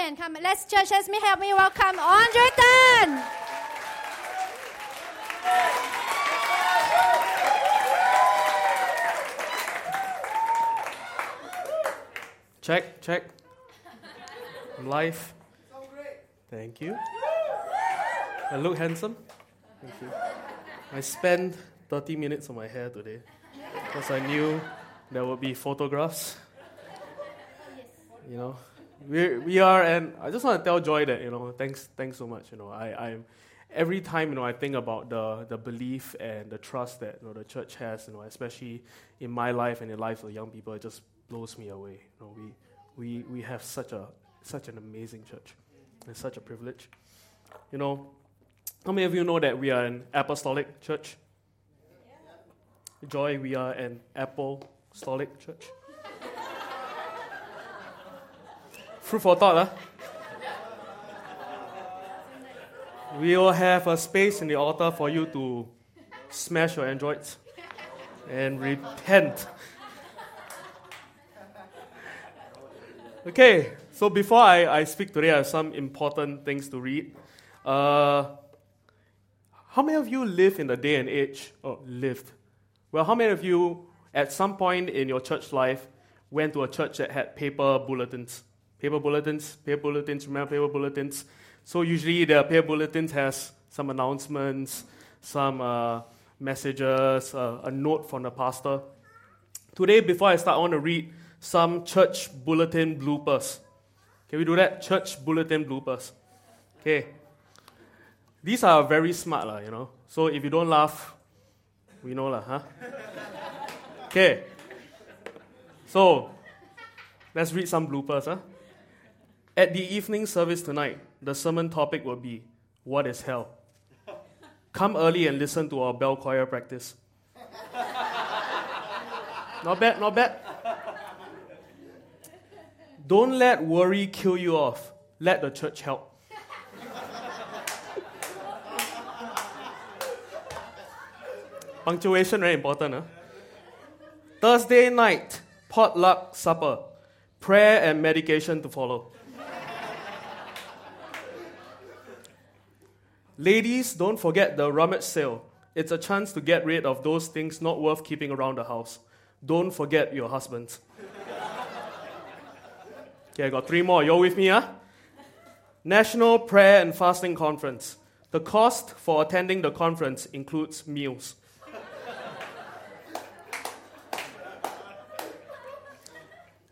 Amen. Come, let's church, let's me help me welcome Andre Tan. Check, check. I'm live. Thank you. I look handsome. Thank you. I spent 30 minutes on my hair today because I knew there would be photographs. Oh, you know, we we are, and I just want to tell Joy that you know, thanks thanks so much. You know, I I'm every time you know I think about the the belief and the trust that you know the church has. You know, especially in my life and in the lives of young people, it just blows me away. You know, we we we have such a such an amazing church. It's such a privilege. You know, how many of you know that we are an apostolic church? Joy, we are an apostolic church. Fruit for thought, huh? We will have a space in the altar for you to smash your androids and repent. Okay, so before I, I speak today, I have some important things to read. Uh, how many of you live in the day and age, or lived? Well, how many of you at some point in your church life went to a church that had paper bulletins? Paper bulletins, paper bulletins, remember paper bulletins? So usually the paper bulletins has some announcements, some uh, messages, uh, a note from the pastor. Today, before I start, I want to read some church bulletin bloopers. Can we do that? Church bulletin bloopers. Okay. These are very smart, lah, you know. So if you don't laugh, we know, lah, huh? Okay. So, let's read some bloopers, huh? At the evening service tonight, the sermon topic will be What is Hell? Come early and listen to our bell choir practice. not bad, not bad. Don't let worry kill you off. Let the church help. Punctuation very important, huh? Thursday night, potluck supper, prayer and medication to follow. Ladies, don't forget the rummage sale. It's a chance to get rid of those things not worth keeping around the house. Don't forget your husbands. okay, I got three more. You're with me, huh? National Prayer and Fasting Conference. The cost for attending the conference includes meals.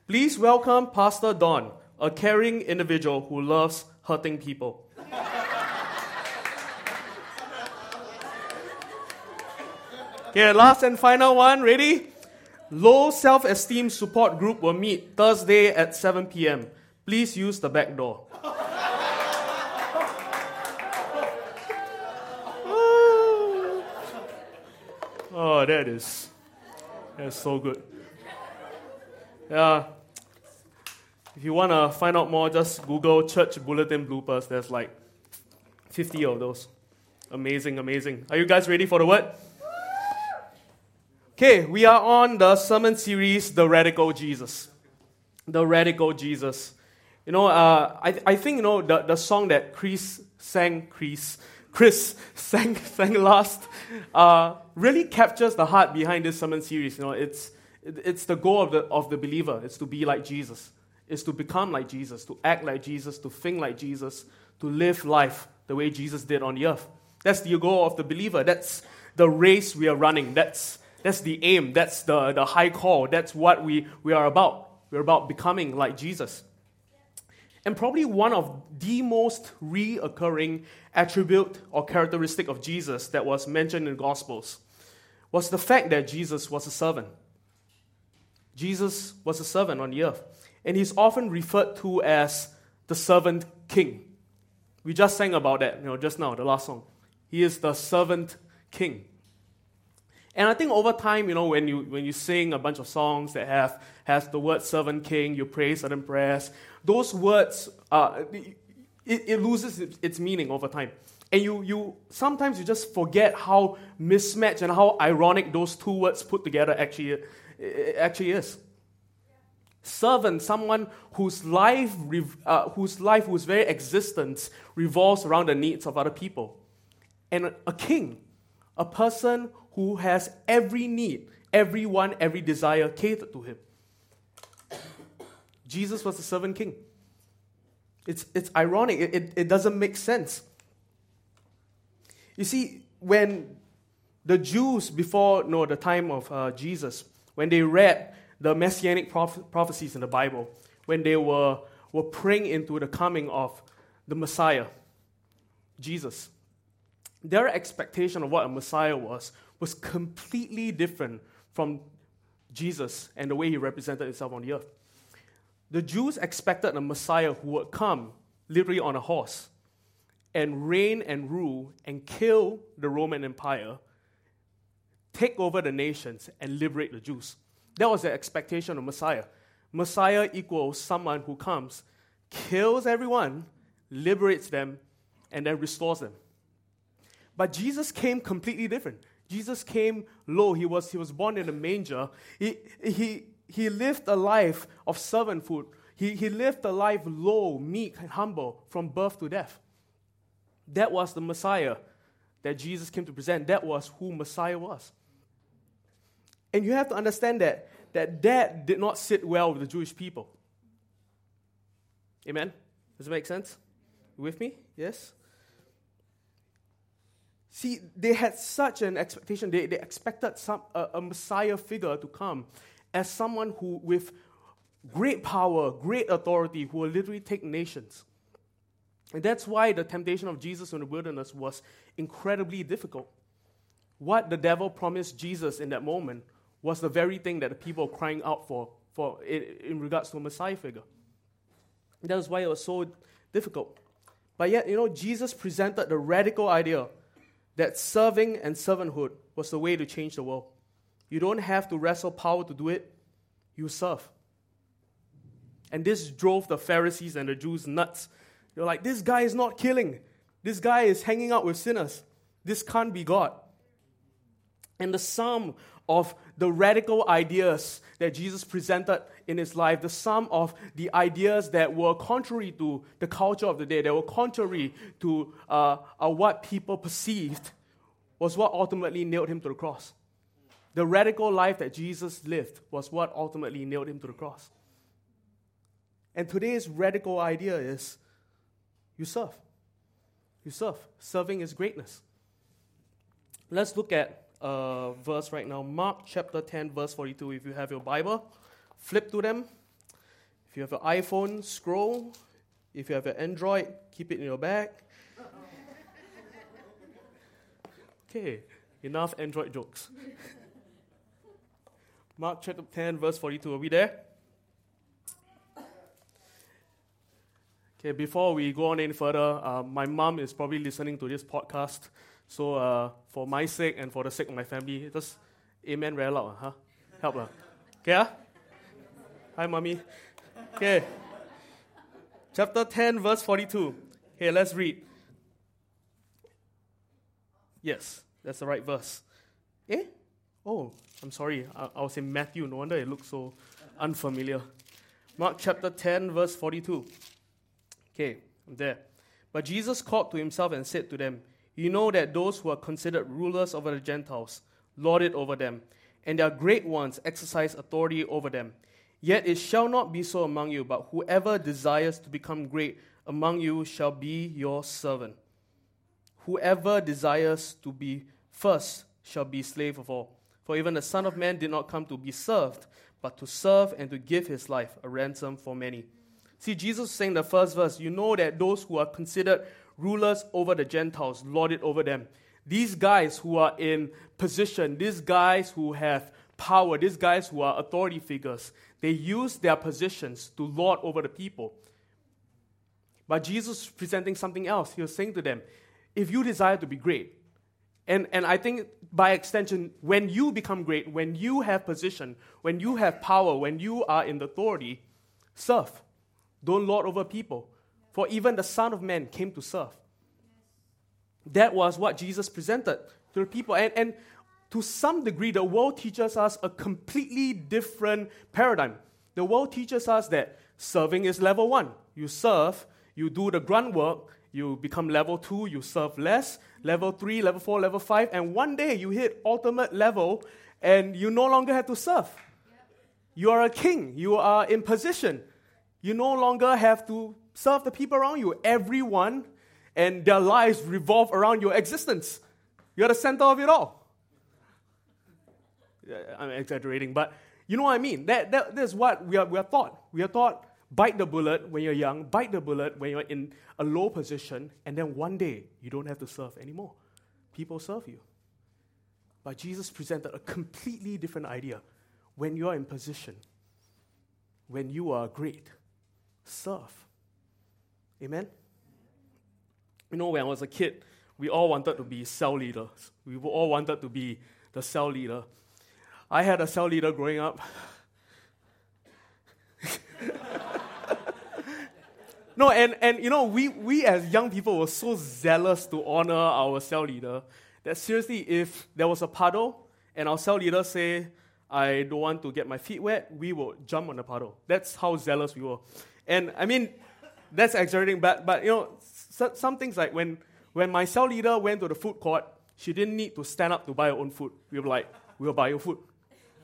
Please welcome Pastor Don, a caring individual who loves hurting people. Okay, last and final one. Ready? Low self esteem support group will meet Thursday at 7 p.m. Please use the back door. oh, that is that's so good. Yeah. If you want to find out more, just Google church bulletin bloopers. There's like 50 of those. Amazing, amazing. Are you guys ready for the word? Okay, we are on the sermon series, The Radical Jesus. The Radical Jesus. You know, uh, I, I think, you know, the, the song that Chris sang, Chris, Chris sang, sang last, uh, really captures the heart behind this sermon series. You know, it's, it's the goal of the, of the believer. It's to be like Jesus. It's to become like Jesus, to act like Jesus, to think like Jesus, to live life the way Jesus did on the earth. That's the goal of the believer. That's the race we are running. That's that's the aim. That's the, the high call. That's what we, we are about. We're about becoming like Jesus. And probably one of the most reoccurring attribute or characteristic of Jesus that was mentioned in the Gospels was the fact that Jesus was a servant. Jesus was a servant on the earth. And he's often referred to as the servant king. We just sang about that, you know, just now, the last song. He is the servant king. And I think over time, you know, when you when you sing a bunch of songs that have has the word servant king, you pray certain prayers, those words uh, it, it loses its meaning over time. And you you sometimes you just forget how mismatched and how ironic those two words put together actually actually is. Servant, someone whose life, uh, whose life, whose very existence revolves around the needs of other people. And a king, a person who has every need, every one, every desire catered to him. Jesus was a servant king. It's, it's ironic, it, it, it doesn't make sense. You see, when the Jews, before no, the time of uh, Jesus, when they read the messianic proph- prophecies in the Bible, when they were, were praying into the coming of the Messiah, Jesus, their expectation of what a Messiah was was completely different from Jesus and the way he represented himself on the earth. The Jews expected a Messiah who would come literally on a horse and reign and rule and kill the Roman Empire, take over the nations, and liberate the Jews. That was the expectation of Messiah. Messiah equals someone who comes, kills everyone, liberates them, and then restores them. But Jesus came completely different. Jesus came low. He was, he was born in a manger. He, he, he lived a life of servanthood. He, he lived a life low, meek, and humble from birth to death. That was the Messiah that Jesus came to present. That was who Messiah was. And you have to understand that that, that did not sit well with the Jewish people. Amen? Does it make sense? You with me? Yes? See, they had such an expectation. They, they expected some, a, a Messiah figure to come as someone who, with great power, great authority, who will literally take nations. And that's why the temptation of Jesus in the wilderness was incredibly difficult. What the devil promised Jesus in that moment was the very thing that the people were crying out for, for in, regards to a Messiah figure. That was why it was so difficult. But yet, you know, Jesus presented the radical idea that serving and servanthood was the way to change the world. You don't have to wrestle power to do it, you serve. And this drove the Pharisees and the Jews nuts they're like, this guy is not killing. This guy is hanging out with sinners. This can't be God. And the sum of the radical ideas that Jesus presented in his life, the sum of the ideas that were contrary to the culture of the day, that were contrary to uh, uh, what people perceived, was what ultimately nailed him to the cross. The radical life that Jesus lived was what ultimately nailed him to the cross. And today's radical idea is you serve. You serve. Serving is greatness. Let's look at a verse right now. Mark chapter 10, verse 42. If you have your Bible, flip to them. If you have your iPhone, scroll. If you have your Android, keep it in your bag. Okay, enough Android jokes. Mark chapter 10, verse 42. Are we there? Okay, before we go on any further, uh, my mom is probably listening to this podcast. So, uh, for my sake and for the sake of my family, just amen very loud, huh? Help her. Okay, huh? Hi, mommy. Okay. Chapter 10, verse 42. Okay, let's read. Yes, that's the right verse. Eh? Oh, I'm sorry. I, I was in Matthew. No wonder it looks so unfamiliar. Mark chapter 10, verse 42. Okay, I'm there. But Jesus called to himself and said to them, You know that those who are considered rulers over the Gentiles lord it over them, and their great ones exercise authority over them. Yet it shall not be so among you, but whoever desires to become great among you shall be your servant. Whoever desires to be first shall be slave of all. For even the Son of Man did not come to be served, but to serve and to give his life a ransom for many. See, Jesus saying the first verse, you know that those who are considered rulers over the Gentiles lord it over them. These guys who are in position, these guys who have power, these guys who are authority figures, they use their positions to lord over the people. But Jesus presenting something else. He was saying to them, if you desire to be great, and, and I think by extension, when you become great, when you have position, when you have power, when you are in authority, serve. Don't lord over people. For even the Son of Man came to serve. That was what Jesus presented to the people. And, and to some degree, the world teaches us a completely different paradigm. The world teaches us that serving is level one. You serve, you do the grunt work, you become level two, you serve less, level three, level four, level five, and one day you hit ultimate level and you no longer have to serve. You are a king, you are in position. You no longer have to serve the people around you. Everyone and their lives revolve around your existence. You're the center of it all. I'm exaggerating, but you know what I mean. That, that, that's what we are, we are taught. We are taught bite the bullet when you're young, bite the bullet when you're in a low position, and then one day you don't have to serve anymore. People serve you. But Jesus presented a completely different idea. When you're in position, when you are great, serve. Amen? You know, when I was a kid, we all wanted to be cell leaders. We all wanted to be the cell leader. I had a cell leader growing up. no, and, and you know, we, we as young people were so zealous to honor our cell leader that seriously, if there was a puddle and our cell leader say, I don't want to get my feet wet, we would jump on the puddle. That's how zealous we were. And I mean, that's exaggerating, but, but you know, so, some things like when, when my cell leader went to the food court, she didn't need to stand up to buy her own food. We were like, we'll buy your food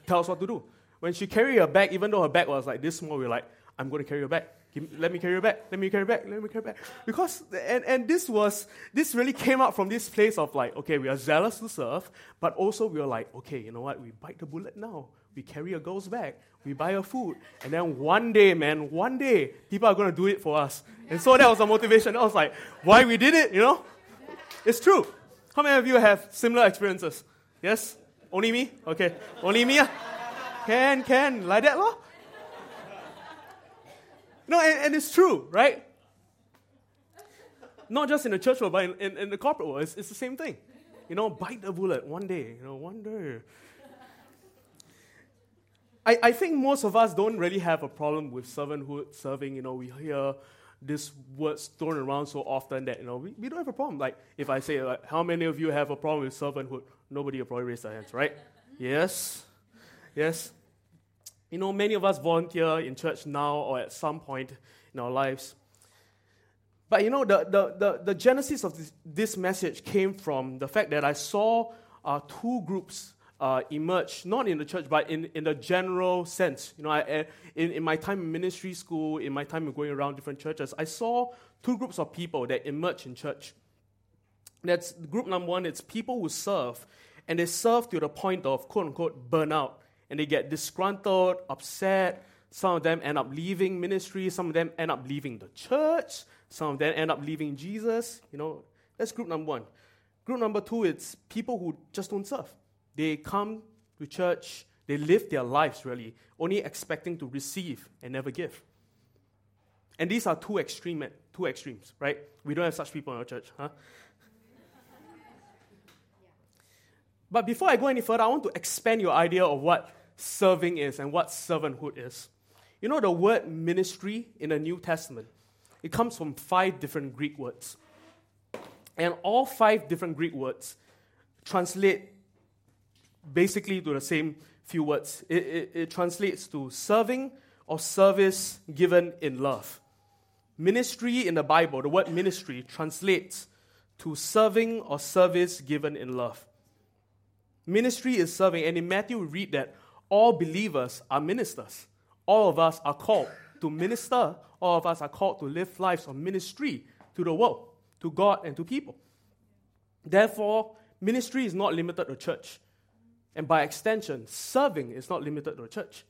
tell us what to do. When she carried her bag, even though her bag was like this small, we are like, I'm going to carry your bag. let me carry your bag. Let me carry your bag. Let me carry your bag. Because, and, and this was, this really came out from this place of like, okay, we are zealous to serve, but also we were like, okay, you know what? We bite the bullet now. We carry a girl's bag. We buy her food. And then one day, man, one day, people are going to do it for us. And so that was the motivation. I was like, why we did it, you know? It's true. How many of you have similar experiences? Yes? Only me? Okay. Only me? Ah? Can, can. Like that, lor? No, and, and it's true, right? Not just in the church world, but in, in, in the corporate world, it's, it's the same thing. You know, bite the bullet one day, you know, one day. I, I think most of us don't really have a problem with servanthood, serving. You know, we hear this words thrown around so often that, you know, we, we don't have a problem. Like, if I say, like, how many of you have a problem with servanthood? Nobody will probably raise their hands, right? Yes. Yes. You know, many of us volunteer in church now or at some point in our lives. But you know, the, the, the, the genesis of this, this, message came from the fact that I saw uh, two groups uh, emerge, not in the church, but in, in the general sense. You know, I, in, in my time in ministry school, in my time going around different churches, I saw two groups of people that emerge in church. That's group number one, it's people who serve, and they serve to the point of quote unquote burnout, and they get disgruntled, upset. Some of them end up leaving ministry, some of them end up leaving the church, some of them end up leaving Jesus. You know, that's group number one. Group number two, it's people who just don't serve. They come to church, they live their lives really, only expecting to receive and never give. And these are two extreme, two extremes, right? We don't have such people in our church, huh? But before I go any further, I want to expand your idea of what serving is and what servanthood is. You know the word ministry in the New Testament? It comes from five different Greek words. And all five different Greek words translate basically to the same few words. It, it, it translates to serving or service given in love. Ministry in the Bible, the word ministry translates to serving or service given in love. Ministry is serving. And in Matthew, we read that all believers are ministers. All of us are called to minister. All of us are called to live lives of ministry to the world, to God, and to people. Therefore, ministry is not limited to church. And by extension, serving is not limited to the church.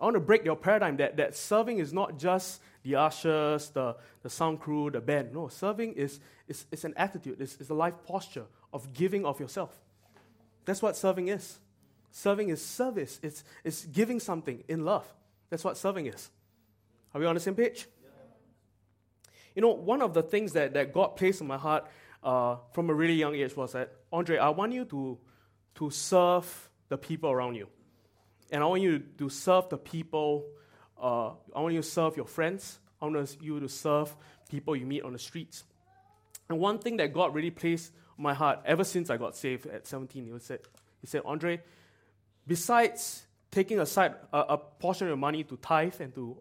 I want to break your paradigm that, that serving is not just the ushers, the, the sound crew, the band. No, serving is, is, is an attitude, it's, it's a life posture of giving of yourself. That's what serving is. Serving is service, it's, it's giving something in love. That's what serving is. Are we on the same page? You know, one of the things that, that God placed in my heart uh, from a really young age was that, Andre, I want you to, to serve the people around you. And I want you to serve the people, uh, I want you to serve your friends. I want you to serve people you meet on the streets. And one thing that God really placed on my heart ever since I got saved at 17. He said, he said, Andre, besides taking aside a, a portion of your money to tithe and to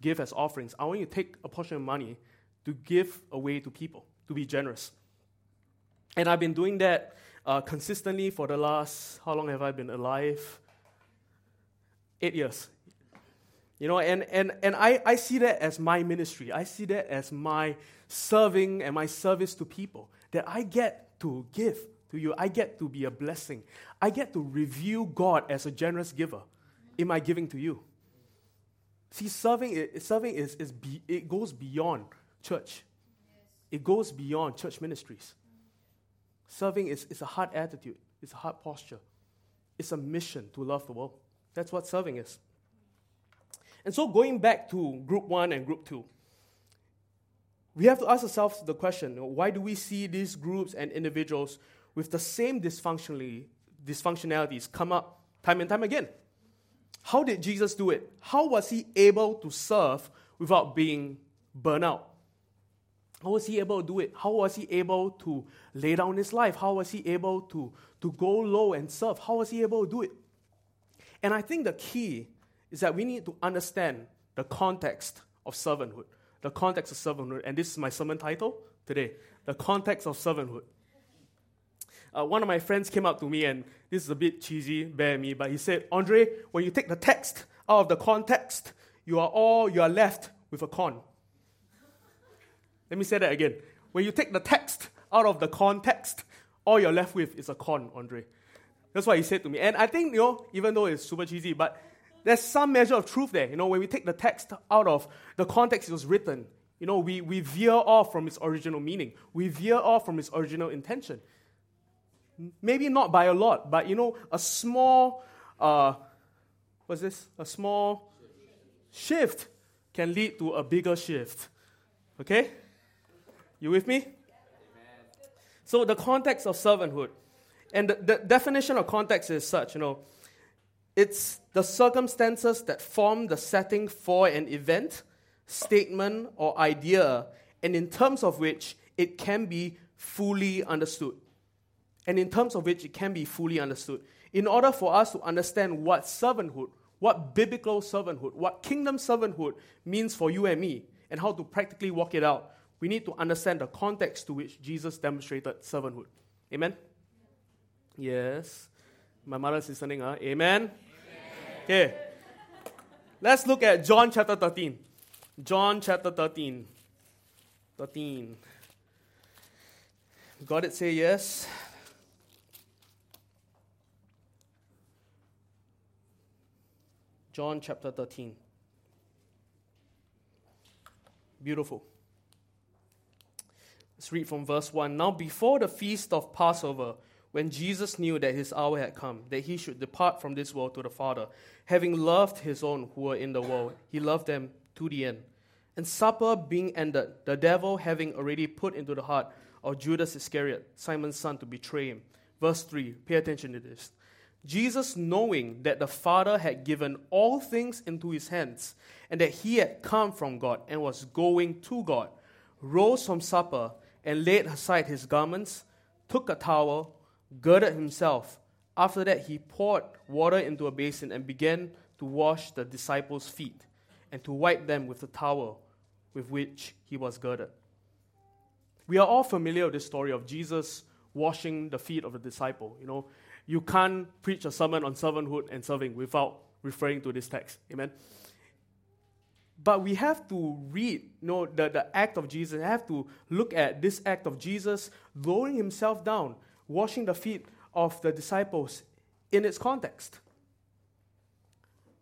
give as offerings. I want you to take a portion of money to give away to people, to be generous. And I've been doing that uh, consistently for the last, how long have I been alive? Eight years. You know, and, and, and I, I see that as my ministry. I see that as my serving and my service to people. That I get to give to you. I get to be a blessing. I get to review God as a generous giver in my giving to you. See, serving, serving is, is be, it goes beyond church. It goes beyond church ministries. Serving is, is a heart attitude, it's a heart posture, it's a mission to love the world. That's what serving is. And so, going back to group one and group two, we have to ask ourselves the question why do we see these groups and individuals with the same dysfunctionalities come up time and time again? How did Jesus do it? How was he able to serve without being burnt out? How was he able to do it? How was he able to lay down his life? How was he able to, to go low and serve? How was he able to do it? And I think the key is that we need to understand the context of servanthood. The context of servanthood. And this is my sermon title today The Context of Servanthood. Uh, one of my friends came up to me, and this is a bit cheesy, bear me, but he said, Andre, when you take the text out of the context, you are all, you are left with a con. Let me say that again. When you take the text out of the context, all you're left with is a con, Andre. That's what he said to me. And I think, you know, even though it's super cheesy, but there's some measure of truth there. You know, when we take the text out of the context it was written, you know, we, we veer off from its original meaning. We veer off from its original intention. Maybe not by a lot, but, you know, a small, uh, what's this? A small shift can lead to a bigger shift. Okay? You with me? Amen. So, the context of servanthood. And the, the definition of context is such, you know, it's the circumstances that form the setting for an event, statement, or idea, and in terms of which it can be fully understood. And in terms of which it can be fully understood. In order for us to understand what servanthood, what biblical servanthood, what kingdom servanthood means for you and me, and how to practically walk it out, we need to understand the context to which Jesus demonstrated servanthood. Amen? Yes. My mother's listening, huh? Amen? Okay. Let's look at John chapter 13. John chapter 13. 13. Got it? Say yes. John chapter 13. Beautiful. Let's read from verse 1. Now, before the feast of Passover, when Jesus knew that his hour had come, that he should depart from this world to the Father, having loved his own who were in the world, he loved them to the end. And supper being ended, the devil having already put into the heart of Judas Iscariot, Simon's son, to betray him. Verse 3, pay attention to this. Jesus, knowing that the Father had given all things into his hands, and that he had come from God and was going to God, rose from supper and laid aside his garments, took a towel, girded himself. After that, he poured water into a basin and began to wash the disciples' feet and to wipe them with the towel with which he was girded. We are all familiar with this story of Jesus washing the feet of the disciple. You know, you can't preach a sermon on servanthood and serving without referring to this text. Amen. But we have to read you know, the, the act of Jesus. We have to look at this act of Jesus lowering himself down, washing the feet of the disciples in its context.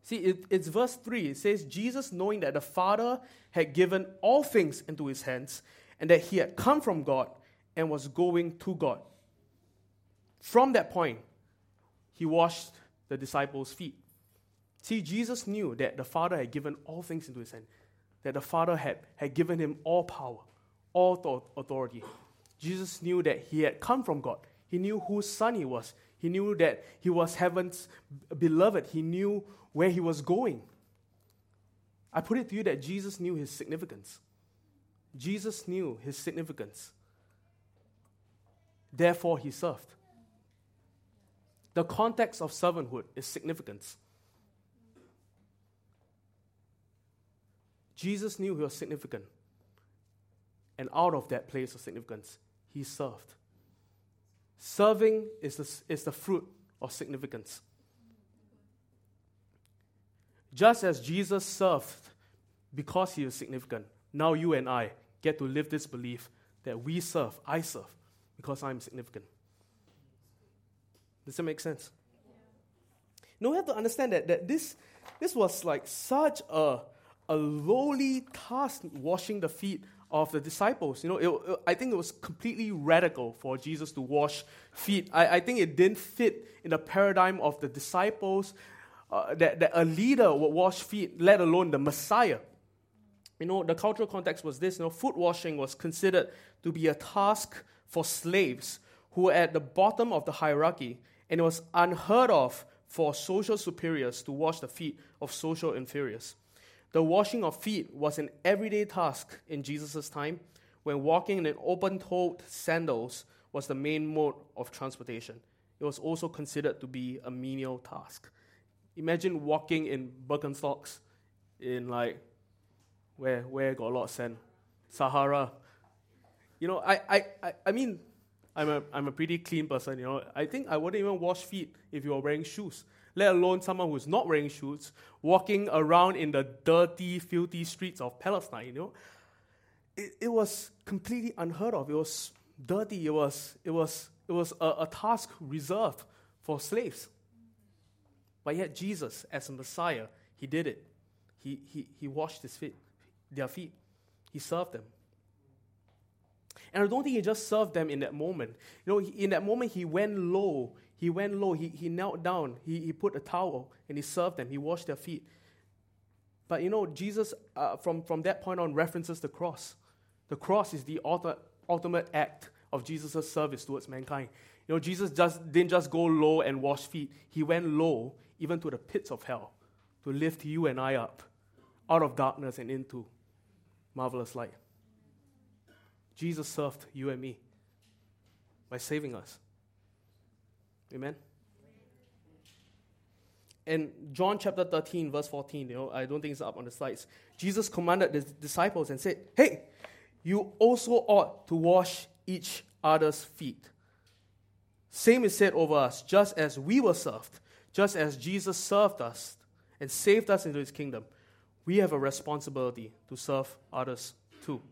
See, it, it's verse 3. It says, Jesus, knowing that the Father had given all things into his hands, and that he had come from God and was going to God. From that point, he washed the disciples' feet. See, Jesus knew that the Father had given all things into his hand, that the Father had, had given him all power, all authority. Jesus knew that he had come from God. He knew whose son he was. He knew that he was heaven's beloved. He knew where he was going. I put it to you that Jesus knew his significance. Jesus knew his significance. Therefore, he served. The context of servanthood is significance. Jesus knew he was significant. And out of that place of significance, he served. Serving is the, is the fruit of significance. Just as Jesus served because he was significant, now you and I get to live this belief that we serve, I serve, because I'm significant. Does that make sense? Now we have to understand that, that this, this was like such a, a lowly task washing the feet of the disciples. You know, it, it, I think it was completely radical for Jesus to wash feet. I, I think it didn't fit in the paradigm of the disciples uh, that, that a leader would wash feet, let alone the Messiah. You know, the cultural context was this you know, foot washing was considered to be a task for slaves who were at the bottom of the hierarchy, and it was unheard of for social superiors to wash the feet of social inferiors. The washing of feet was an everyday task in Jesus' time when walking in open toed sandals was the main mode of transportation. It was also considered to be a menial task. Imagine walking in Birkenstocks in like where where got a lot of sand? Sahara. You know, I, I, I, I mean, I'm a, I'm a pretty clean person, you know. I think I wouldn't even wash feet if you were wearing shoes, let alone someone who's not wearing shoes, walking around in the dirty, filthy streets of Palestine, you know. It, it was completely unheard of. It was dirty. It was, it was, it was a, a task reserved for slaves. But yet Jesus, as a Messiah, he did it. He, he, he washed his feet, their feet. He served them. And I don't think he just served them in that moment. You know, in that moment, he went low. He went low. He, he knelt down. He, he put a towel and he served them. He washed their feet. But you know, Jesus, uh, from, from that point on, references the cross. The cross is the ultimate, ultimate act of Jesus' service towards mankind. You know, Jesus just didn't just go low and wash feet. He went low, even to the pits of hell, to lift you and I up out of darkness and into marvelous light. Jesus served you and me by saving us. Amen. In John chapter 13, verse 14, you know, I don't think it's up on the slides. Jesus commanded the disciples and said, Hey, you also ought to wash each other's feet. Same is said over us, just as we were served, just as Jesus served us and saved us into his kingdom, we have a responsibility to serve others too.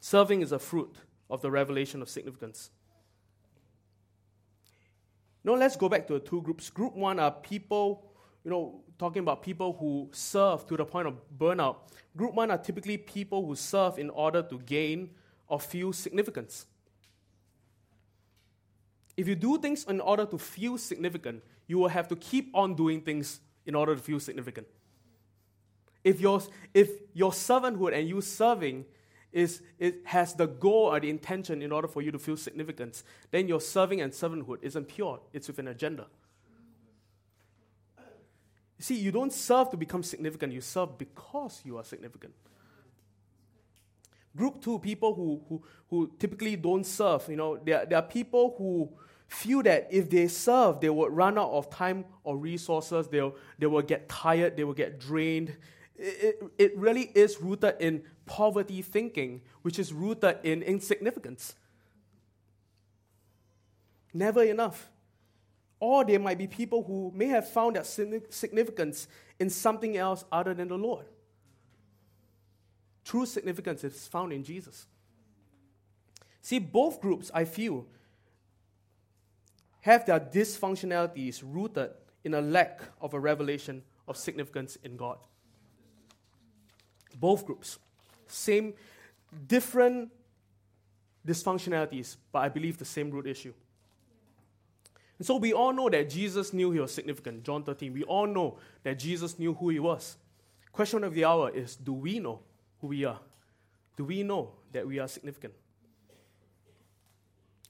Serving is a fruit of the revelation of significance. Now let's go back to the two groups. Group one are people, you know, talking about people who serve to the point of burnout. Group one are typically people who serve in order to gain or feel significance. If you do things in order to feel significant, you will have to keep on doing things in order to feel significant. If your, if your servanthood and you serving is, it has the goal or the intention in order for you to feel significance, then your serving and servanthood isn't pure, it's with an agenda. See, you don't serve to become significant, you serve because you are significant. Group two, people who, who, who typically don't serve, you know, there, there are people who feel that if they serve, they will run out of time or resources, they'll, they will get tired, they will get drained. It, it, really is rooted in poverty thinking, which is rooted in insignificance. Never enough. Or there might be people who may have found that significance in something else other than the Lord. True significance is found in Jesus. See, both groups, I feel, have their dysfunctionalities rooted in a lack of a revelation of significance in God. Both groups. Same, different dysfunctionalities, but I believe the same root issue. And so we all know that Jesus knew he was significant. John 13. We all know that Jesus knew who he was. Question of the hour is do we know who we are? Do we know that we are significant?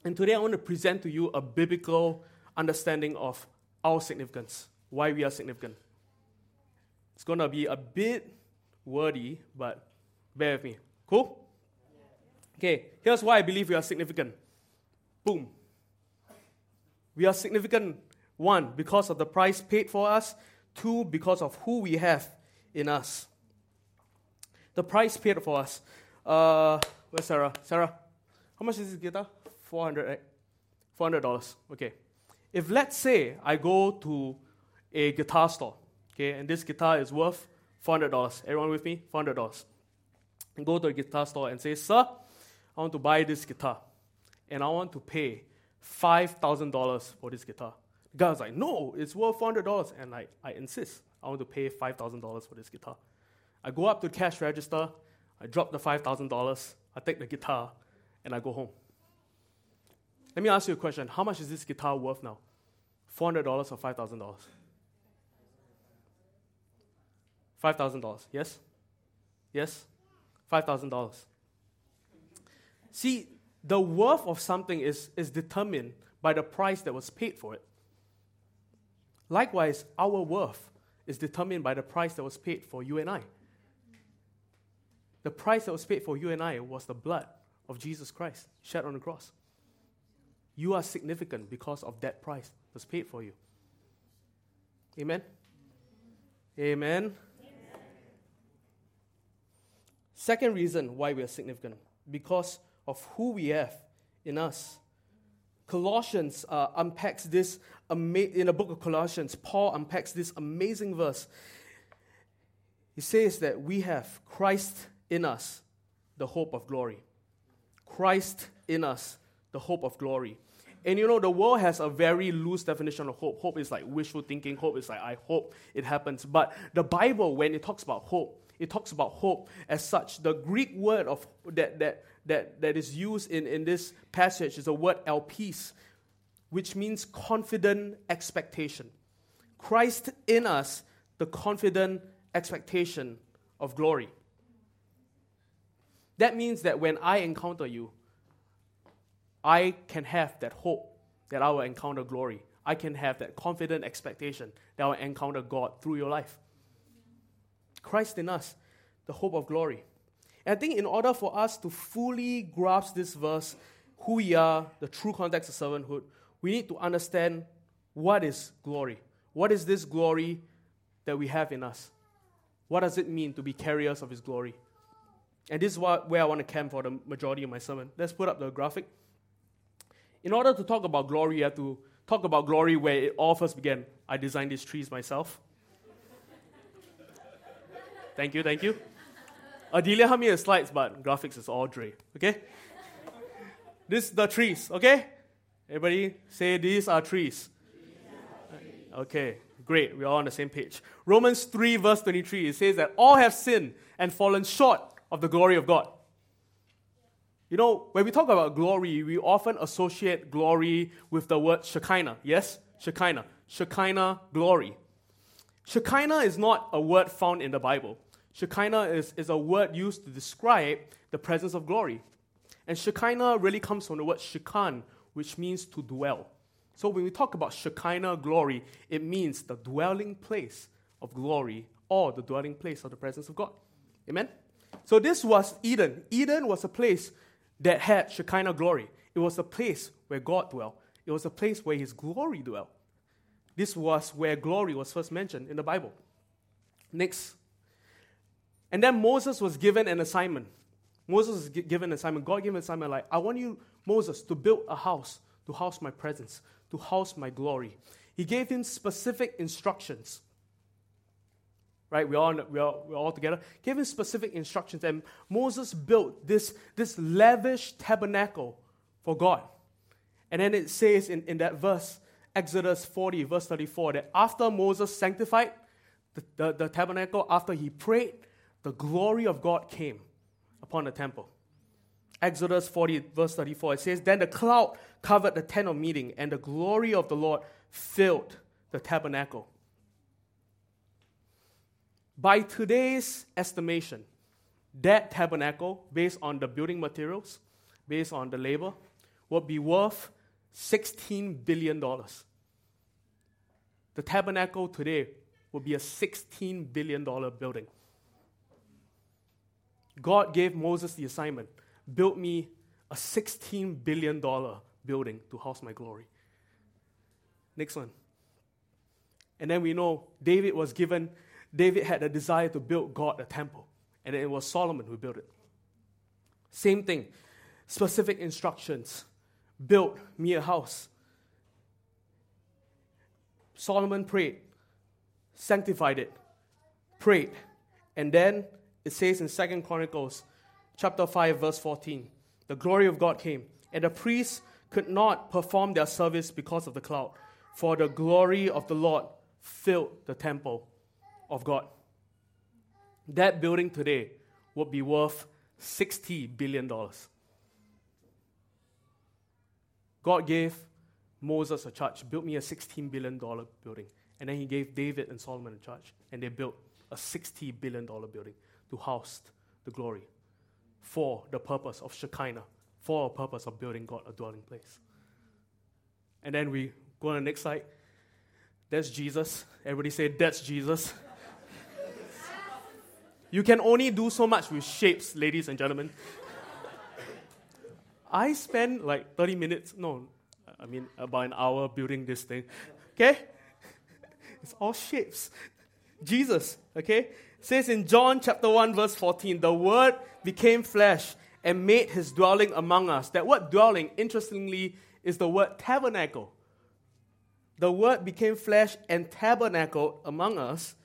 And today I want to present to you a biblical understanding of our significance, why we are significant. It's going to be a bit wordy, but bear with me. Cool? Okay, here's why I believe we are significant. Boom. We are significant, one, because of the price paid for us, two, because of who we have in us. The price paid for us. Uh, where's Sarah? Sarah, how much is this guitar? 400 right? $400. Okay. If let's say I go to a guitar store, okay, and this guitar is worth $400. Everyone with me? $400. And go to a guitar store and say, Sir, I want to buy this guitar. And I want to pay $5,000 for this guitar. The guy was like, No, it's worth $400. And I, I insist, I want to pay $5,000 for this guitar. I go up to the cash register, I drop the $5,000, I take the guitar, and I go home. Let me ask you a question. How much is this guitar worth now? $400 or $5,000? $5,000, yes? Yes? $5,000. See, the worth of something is, is determined by the price that was paid for it. Likewise, our worth is determined by the price that was paid for you and I. The price that was paid for you and I was the blood of Jesus Christ shed on the cross. You are significant because of that price that was paid for you. Amen? Amen. Second reason why we are significant because of who we have in us. Colossians uh, unpacks this, ama- in the book of Colossians, Paul unpacks this amazing verse. He says that we have Christ in us, the hope of glory. Christ in us, the hope of glory. And you know, the world has a very loose definition of hope. Hope is like wishful thinking. Hope is like, I hope it happens. But the Bible, when it talks about hope, it talks about hope as such. The Greek word of that, that, that, that is used in, in this passage is the word elpis, which means confident expectation. Christ in us, the confident expectation of glory. That means that when I encounter you, I can have that hope that I will encounter glory. I can have that confident expectation that I will encounter God through your life. Christ in us, the hope of glory. And I think in order for us to fully grasp this verse, who we are, the true context of servanthood, we need to understand what is glory. What is this glory that we have in us? What does it mean to be carriers of His glory? And this is what, where I want to camp for the majority of my sermon. Let's put up the graphic. In order to talk about glory, you have to talk about glory where it all first began. I designed these trees myself. Thank you, thank you. Adelia helped me with slides, but graphics is all Dre. Okay? this the trees, okay? Everybody say these are trees. Okay, great. We're all on the same page. Romans 3, verse 23, it says that all have sinned and fallen short of the glory of God. You know, when we talk about glory, we often associate glory with the word Shekinah. Yes? Shekinah. Shekinah glory. Shekinah is not a word found in the Bible. Shekinah is, is a word used to describe the presence of glory. And Shekinah really comes from the word Shekan, which means to dwell. So when we talk about Shekinah glory, it means the dwelling place of glory or the dwelling place of the presence of God. Amen? So this was Eden. Eden was a place that had Shekinah glory. It was a place where God dwelt, it was a place where His glory dwelt. This was where glory was first mentioned in the Bible. Next. And then Moses was given an assignment. Moses was given an assignment. God gave an assignment like, I want you, Moses, to build a house to house my presence, to house my glory. He gave him specific instructions right? We're all, we're, all, we're all together. Gave him specific instructions, and Moses built this, this lavish tabernacle for God. And then it says in, in that verse, Exodus 40, verse 34, that after Moses sanctified the, the, the tabernacle, after he prayed, the glory of God came upon the temple. Exodus 40, verse 34, it says, Then the cloud covered the tent of meeting, and the glory of the Lord filled the tabernacle. By today's estimation, that tabernacle, based on the building materials, based on the labor, would be worth $16 billion. The tabernacle today would be a $16 billion building. God gave Moses the assignment build me a $16 billion building to house my glory. Next one. And then we know David was given David had a desire to build God a temple, and it was Solomon who built it. Same thing, specific instructions build me a house. Solomon prayed, sanctified it, prayed, and then it says in Second Chronicles chapter 5 verse 14, the glory of God came, and the priests could not perform their service because of the cloud, for the glory of the Lord filled the temple of God. That building today would be worth $60 billion. God gave Moses a charge, build me a $16 billion building. And then he gave David and Solomon a charge, and they built a $60 billion building to house the glory for the purpose of Shekinah, for the purpose of building God a dwelling place. And then we go on the next slide. That's Jesus. Everybody say, That's Jesus. you can only do so much with shapes, ladies and gentlemen. I spent like 30 minutes, no, I mean about an hour building this thing. Okay? It's all shapes. Jesus, okay? Says in John chapter 1 verse 14, the word became flesh and made his dwelling among us. That word dwelling, interestingly, is the word tabernacle. The word became flesh and tabernacled among us.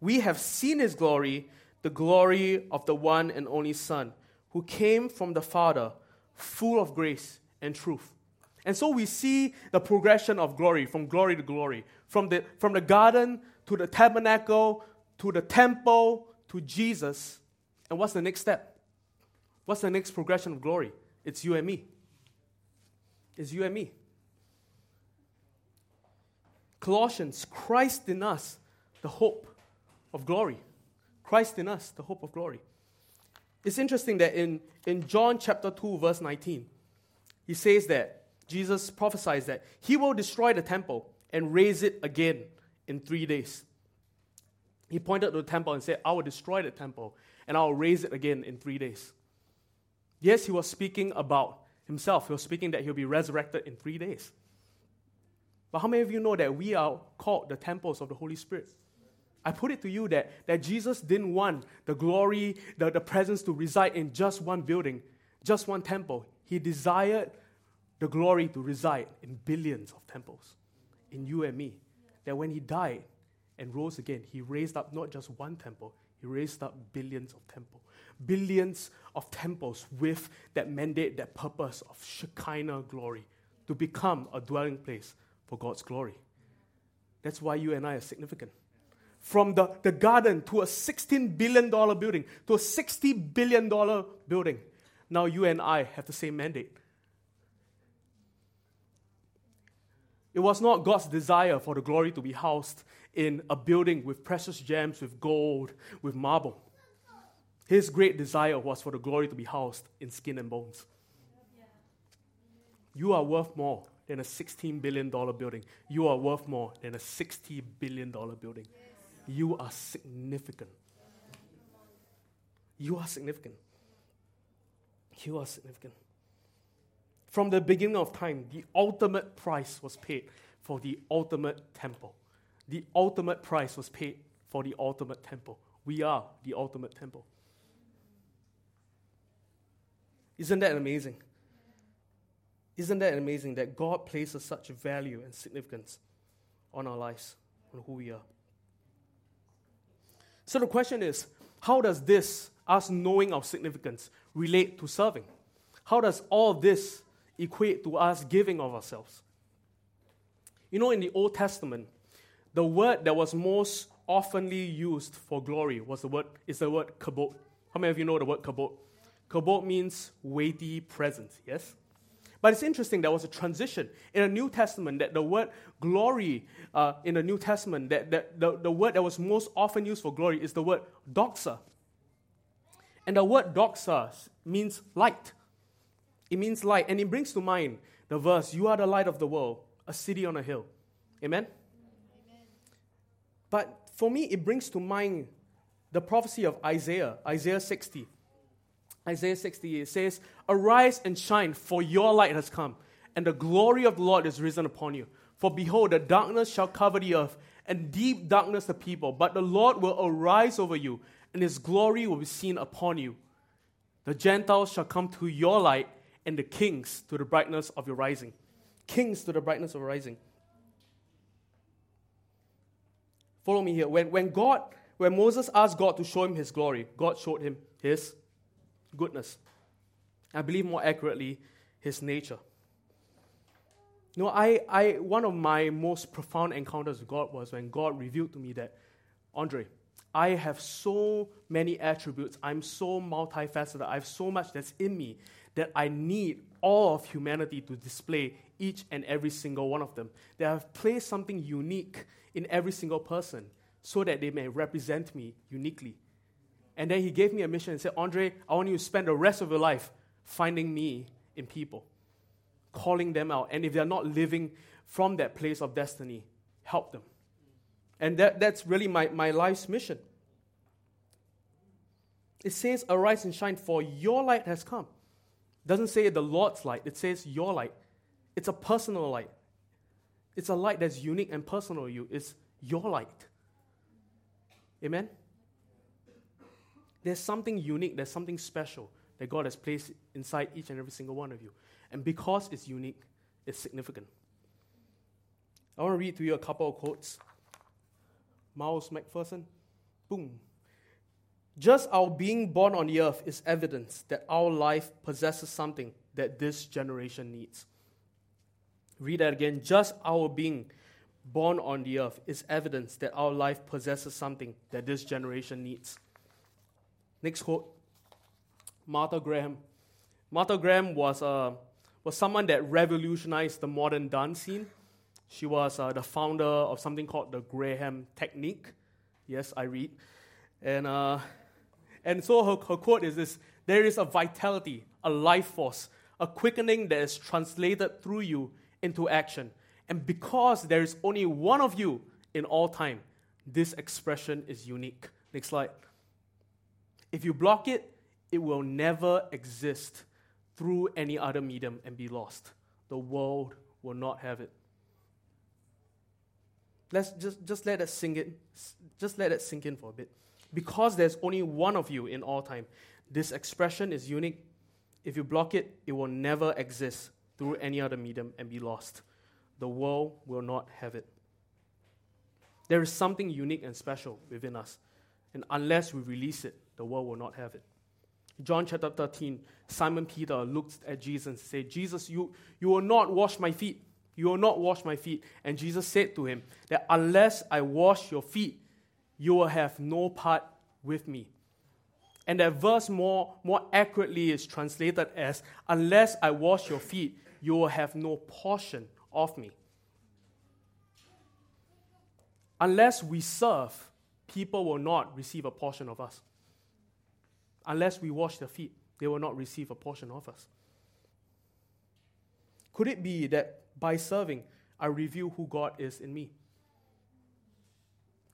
We have seen his glory, the glory of the one and only Son, who came from the Father, full of grace and truth. And so we see the progression of glory from glory to glory, from the, from the garden to the tabernacle to the temple to Jesus. And what's the next step? What's the next progression of glory? It's you and me. It's you and me. Colossians, Christ in us, the hope of glory. Christ in us, the hope of glory. It's interesting that in, in John chapter 2, verse 19, he says that Jesus prophesies that he will destroy the temple and raise it again in three days. He pointed to the temple and said, I will destroy the temple and I will raise it again in three days. Yes, he was speaking about himself. He was speaking that he'll be resurrected in three days. But how many of you know that we are called the temples of the Holy Spirit? I put it to you that, that Jesus didn't want the glory, the, the presence to reside in just one building, just one temple. He desired the glory to reside in billions of temples, in you and me. That when he died and rose again, he raised up not just one temple, he raised up billions of temples. Billions of temples with that mandate, that purpose of Shekinah glory to become a dwelling place for God's glory. That's why you and I are significant. From the, the garden to a $16 billion building to a $60 billion building, now you and I have the same mandate. It was not God's desire for the glory to be housed in a building with precious gems, with gold, with marble. His great desire was for the glory to be housed in skin and bones. You are worth more than a $16 billion building. You are worth more than a $60 billion building. You are significant. You are significant. You are significant. From the beginning of time, the ultimate price was paid for the ultimate temple. The ultimate price was paid for the ultimate temple. We are the ultimate temple. Isn't that amazing? Isn't that amazing that God places such value and significance on our lives, on who we are? So the question is how does this, us knowing our significance, relate to serving? How does all this equate to us giving of ourselves? You know, in the Old Testament, the word that was most oftenly used for glory was the word is the word kabod. How many of you know the word kabod? Kabod means weighty presence, yes? But it's interesting, there was a transition in the New Testament that the word glory uh, in the New Testament, that, that the, the word that was most often used for glory is the word doxa. And the word doxa means light. It means light. And it brings to mind the verse, You are the light of the world, a city on a hill. Amen? But for me, it brings to mind the prophecy of Isaiah, Isaiah 60. Isaiah 60 it says, Arise and shine, for your light has come, and the glory of the Lord is risen upon you. For behold, the darkness shall cover the earth, and deep darkness the people. But the Lord will arise over you, and his glory will be seen upon you. The Gentiles shall come to your light, and the kings to the brightness of your rising. Kings to the brightness of your rising. Follow me here. When, when God, when Moses asked God to show him his glory, God showed him his goodness. I believe more accurately, his nature. You know, I, I, one of my most profound encounters with God was when God revealed to me that, Andre, I have so many attributes. I'm so multifaceted. I have so much that's in me that I need all of humanity to display each and every single one of them. That I've placed something unique in every single person so that they may represent me uniquely. And then he gave me a mission and said, Andre, I want you to spend the rest of your life finding me in people calling them out. And if they're not living from that place of destiny, help them. And that, that's really my, my life's mission. It says, Arise and shine, for your light has come. It doesn't say the Lord's light, it says your light. It's a personal light. It's a light that's unique and personal to you. It's your light. Amen? There's something unique, there's something special that God has placed inside each and every single one of you. And because it's unique, it's significant. I want to read to you a couple of quotes. Miles McPherson, boom. Just our being born on the earth is evidence that our life possesses something that this generation needs. Read that again. Just our being born on the earth is evidence that our life possesses something that this generation needs. Next quote Martha Graham. Martha Graham was, uh, was someone that revolutionized the modern dance scene. She was uh, the founder of something called the Graham Technique. Yes, I read. And, uh, and so her, her quote is this There is a vitality, a life force, a quickening that is translated through you into action. And because there is only one of you in all time, this expression is unique. Next slide. If you block it, it will never exist through any other medium and be lost. The world will not have it. Let's just, just let it sink in. Just let it sink in for a bit. Because there's only one of you in all time, this expression is unique. If you block it, it will never exist through any other medium and be lost. The world will not have it. There is something unique and special within us. And unless we release it, the world will not have it. John chapter 13, Simon Peter looked at Jesus and said, Jesus, you, you will not wash my feet. You will not wash my feet. And Jesus said to him that unless I wash your feet, you will have no part with me. And that verse more, more accurately is translated as, unless I wash your feet, you will have no portion of me. Unless we serve, people will not receive a portion of us unless we wash their feet, they will not receive a portion of us. Could it be that by serving, I reveal who God is in me?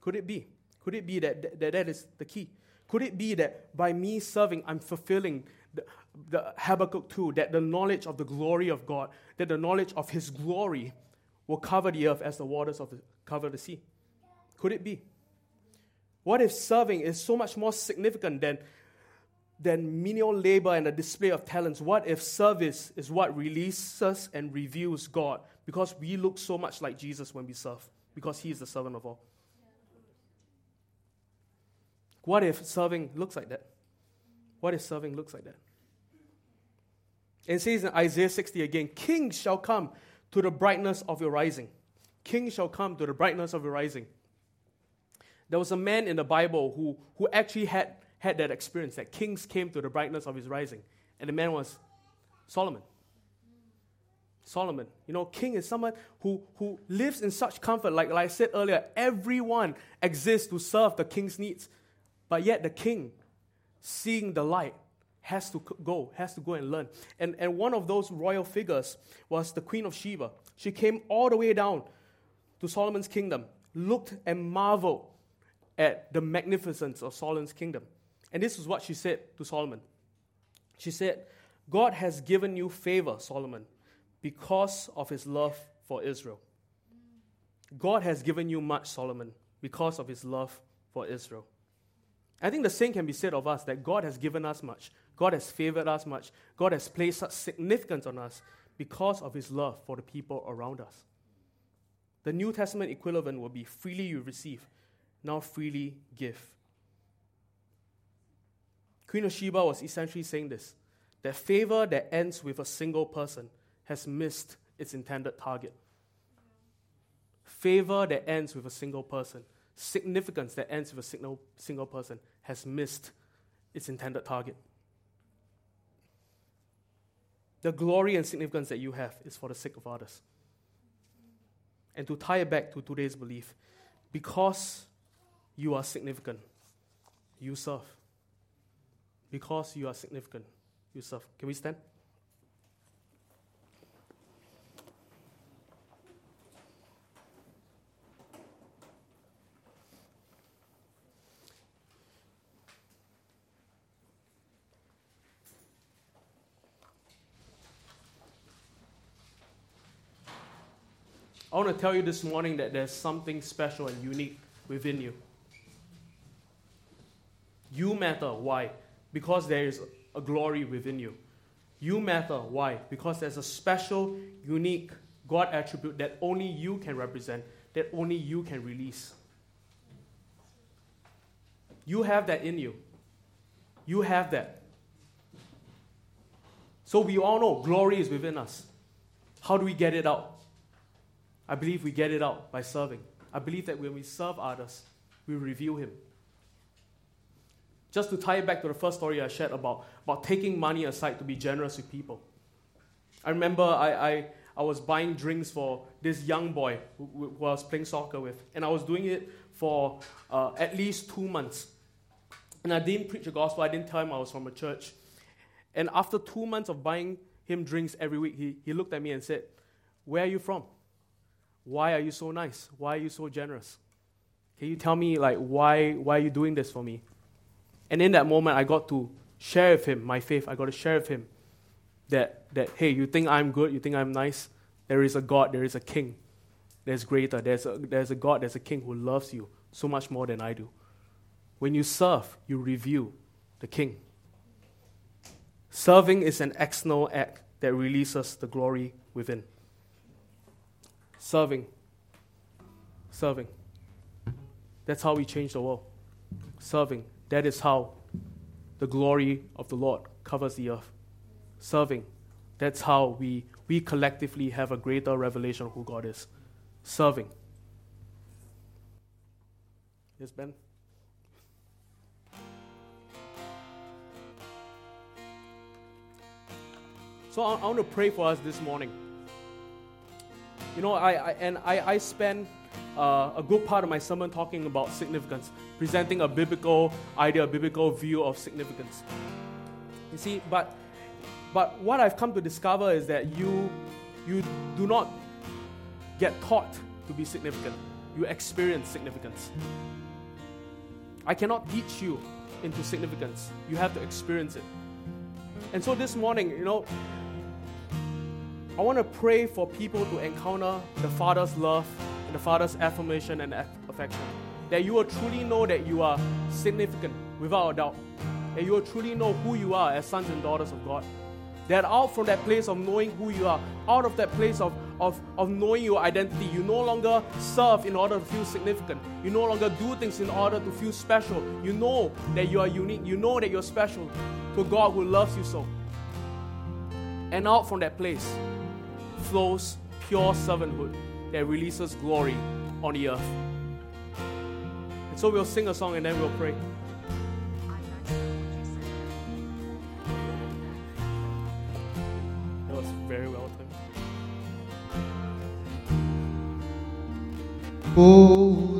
Could it be? Could it be that that, that is the key? Could it be that by me serving, I'm fulfilling the, the Habakkuk 2, that the knowledge of the glory of God, that the knowledge of His glory will cover the earth as the waters of the, cover the sea? Could it be? What if serving is so much more significant than than menial labor and a display of talents? What if service is what releases and reveals God? Because we look so much like Jesus when we serve, because He is the servant of all. What if serving looks like that? What if serving looks like that? And it says in Isaiah 60 again, Kings shall come to the brightness of your rising. Kings shall come to the brightness of your rising. There was a man in the Bible who, who actually had had that experience that kings came to the brightness of his rising. And the man was Solomon. Solomon. You know, king is someone who, who lives in such comfort. Like, like I said earlier, everyone exists to serve the king's needs. But yet the king, seeing the light, has to go, has to go and learn. And, and one of those royal figures was the Queen of Sheba. She came all the way down to Solomon's kingdom, looked and marveled at the magnificence of Solomon's kingdom. And this is what she said to Solomon. She said, God has given you favor, Solomon, because of his love for Israel. God has given you much, Solomon, because of his love for Israel. I think the same can be said of us that God has given us much. God has favored us much. God has placed such significance on us because of his love for the people around us. The New Testament equivalent will be freely you receive, now freely give. Queen of Sheba was essentially saying this that favor that ends with a single person has missed its intended target. Favor that ends with a single person, significance that ends with a single, single person, has missed its intended target. The glory and significance that you have is for the sake of others. And to tie it back to today's belief, because you are significant, you serve. Because you are significant, you serve. Can we stand? I want to tell you this morning that there's something special and unique within you. You matter. Why? Because there is a glory within you. You matter. Why? Because there's a special, unique God attribute that only you can represent, that only you can release. You have that in you. You have that. So we all know glory is within us. How do we get it out? I believe we get it out by serving. I believe that when we serve others, we reveal Him. Just to tie it back to the first story I shared about, about taking money aside to be generous with people. I remember I, I, I was buying drinks for this young boy who, who I was playing soccer with, and I was doing it for uh, at least two months. And I didn't preach the gospel, I didn't tell him I was from a church. And after two months of buying him drinks every week, he, he looked at me and said, Where are you from? Why are you so nice? Why are you so generous? Can you tell me like why why are you doing this for me? And in that moment I got to share with him my faith. I got to share with him that that hey, you think I'm good, you think I'm nice? There is a God, there is a king. There's greater. There's a, there's a God, there's a king who loves you so much more than I do. When you serve, you reveal the king. Serving is an external act that releases the glory within. Serving. Serving. That's how we change the world. Serving. That is how the glory of the Lord covers the earth. Serving. That's how we, we collectively have a greater revelation of who God is. Serving. Yes, Ben? So I, I want to pray for us this morning. You know, I, I and I, I spend uh, a good part of my sermon talking about significance, presenting a biblical idea, a biblical view of significance. You see, but but what I've come to discover is that you you do not get taught to be significant. You experience significance. I cannot teach you into significance. You have to experience it. And so this morning, you know, I want to pray for people to encounter the Father's love and the Father's affirmation and affection. That you will truly know that you are significant without a doubt. That you will truly know who you are as sons and daughters of God. That out from that place of knowing who you are, out of that place of, of, of knowing your identity, you no longer serve in order to feel significant. You no longer do things in order to feel special. You know that you are unique. You know that you're special to God who loves you so. And out from that place, flows pure servanthood that releases glory on the earth. And so we'll sing a song and then we'll pray. That was very well timed. Oh.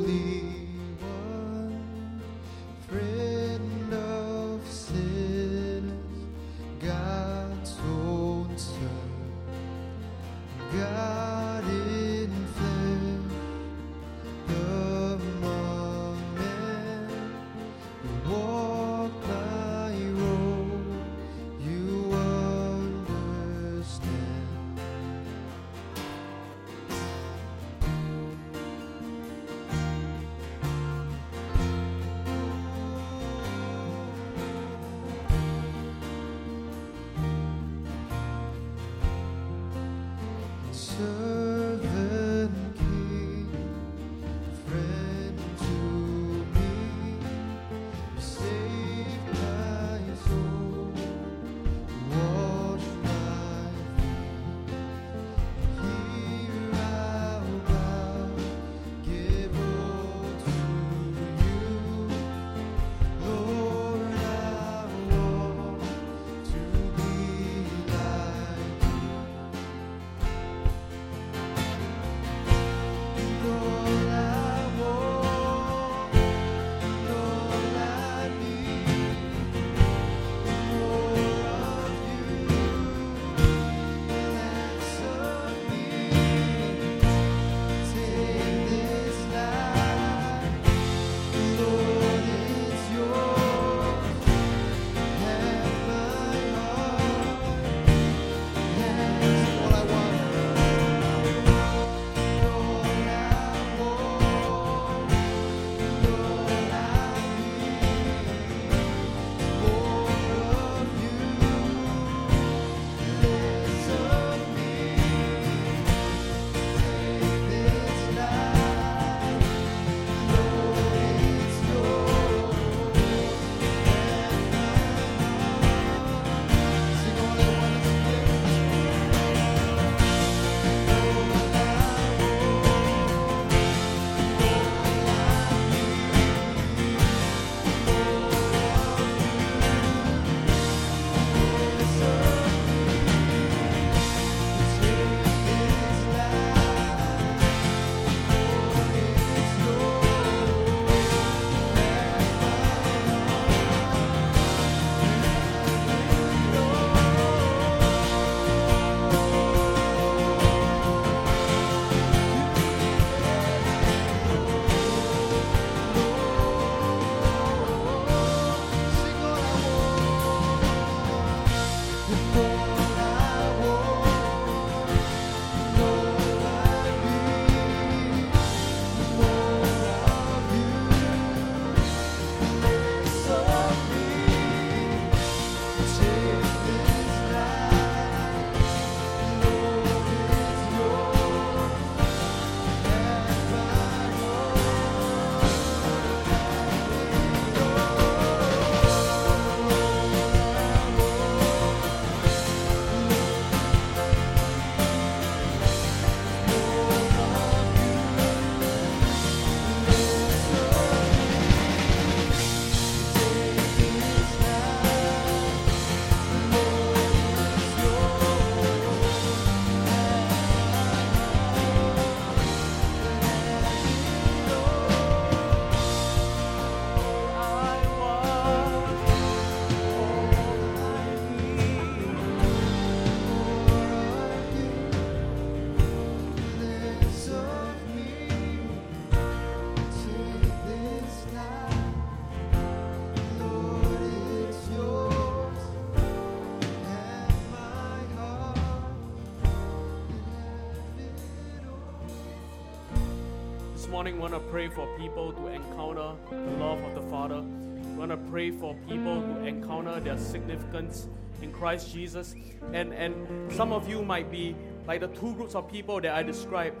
Morning, we want to pray for people to encounter the love of the Father. We want to pray for people to encounter their significance in Christ Jesus. And, and some of you might be like the two groups of people that I described.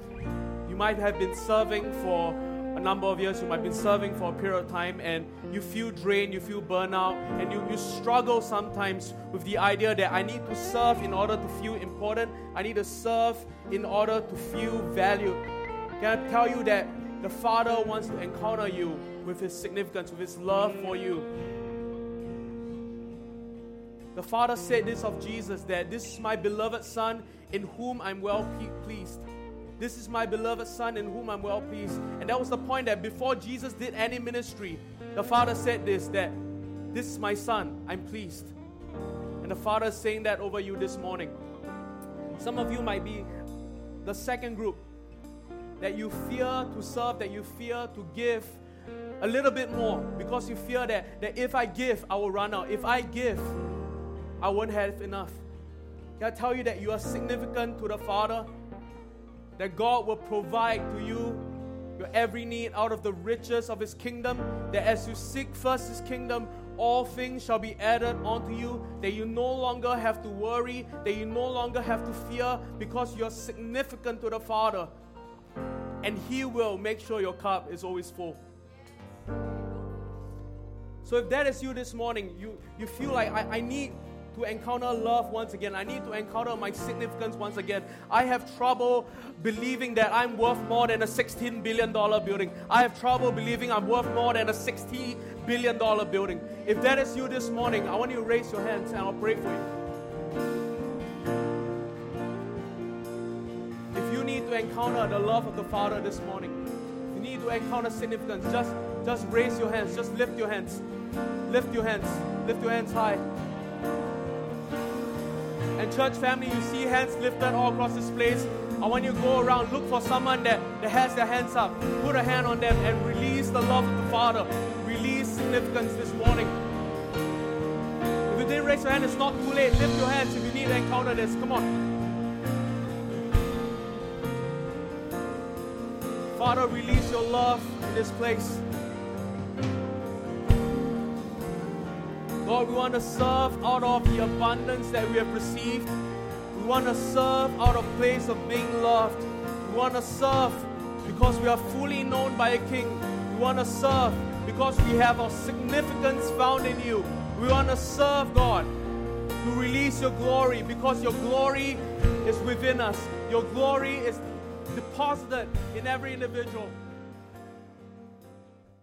You might have been serving for a number of years, you might have been serving for a period of time, and you feel drained, you feel burnout, and you, you struggle sometimes with the idea that I need to serve in order to feel important, I need to serve in order to feel valued. Can I tell you that the Father wants to encounter you with His significance, with His love for you? The Father said this of Jesus that this is my beloved Son in whom I'm well pleased. This is my beloved Son in whom I'm well pleased. And that was the point that before Jesus did any ministry, the Father said this that this is my Son, I'm pleased. And the Father is saying that over you this morning. Some of you might be the second group that you fear to serve, that you fear to give a little bit more because you fear that, that if I give, I will run out. If I give, I won't have enough. Can I tell you that you are significant to the Father? That God will provide to you your every need out of the riches of His kingdom. That as you seek first His kingdom, all things shall be added unto you, that you no longer have to worry, that you no longer have to fear, because you're significant to the Father. And He will make sure your cup is always full. So if that is you this morning, you, you feel like I, I need to encounter love once again. I need to encounter my significance once again. I have trouble believing that I'm worth more than a $16 billion building. I have trouble believing I'm worth more than a $60 billion building. If that is you this morning, I want you to raise your hands and I'll pray for you. Encounter the love of the Father this morning, you need to encounter significance, just, just raise your hands, just lift your hands. Lift your hands, lift your hands high. And church family, you see hands lifted all across this place. I want you to go around, look for someone that, that has their hands up. Put a hand on them and release the love of the Father. Release significance this morning. If you didn't raise your hand, it's not too late. Lift your hands if you need to encounter this. Come on. Father, release your love in this place. Lord, we want to serve out of the abundance that we have received. We want to serve out of place of being loved. We want to serve because we are fully known by a King. We want to serve because we have our significance found in you. We want to serve God to release your glory because your glory is within us. Your glory is deposited in every individual.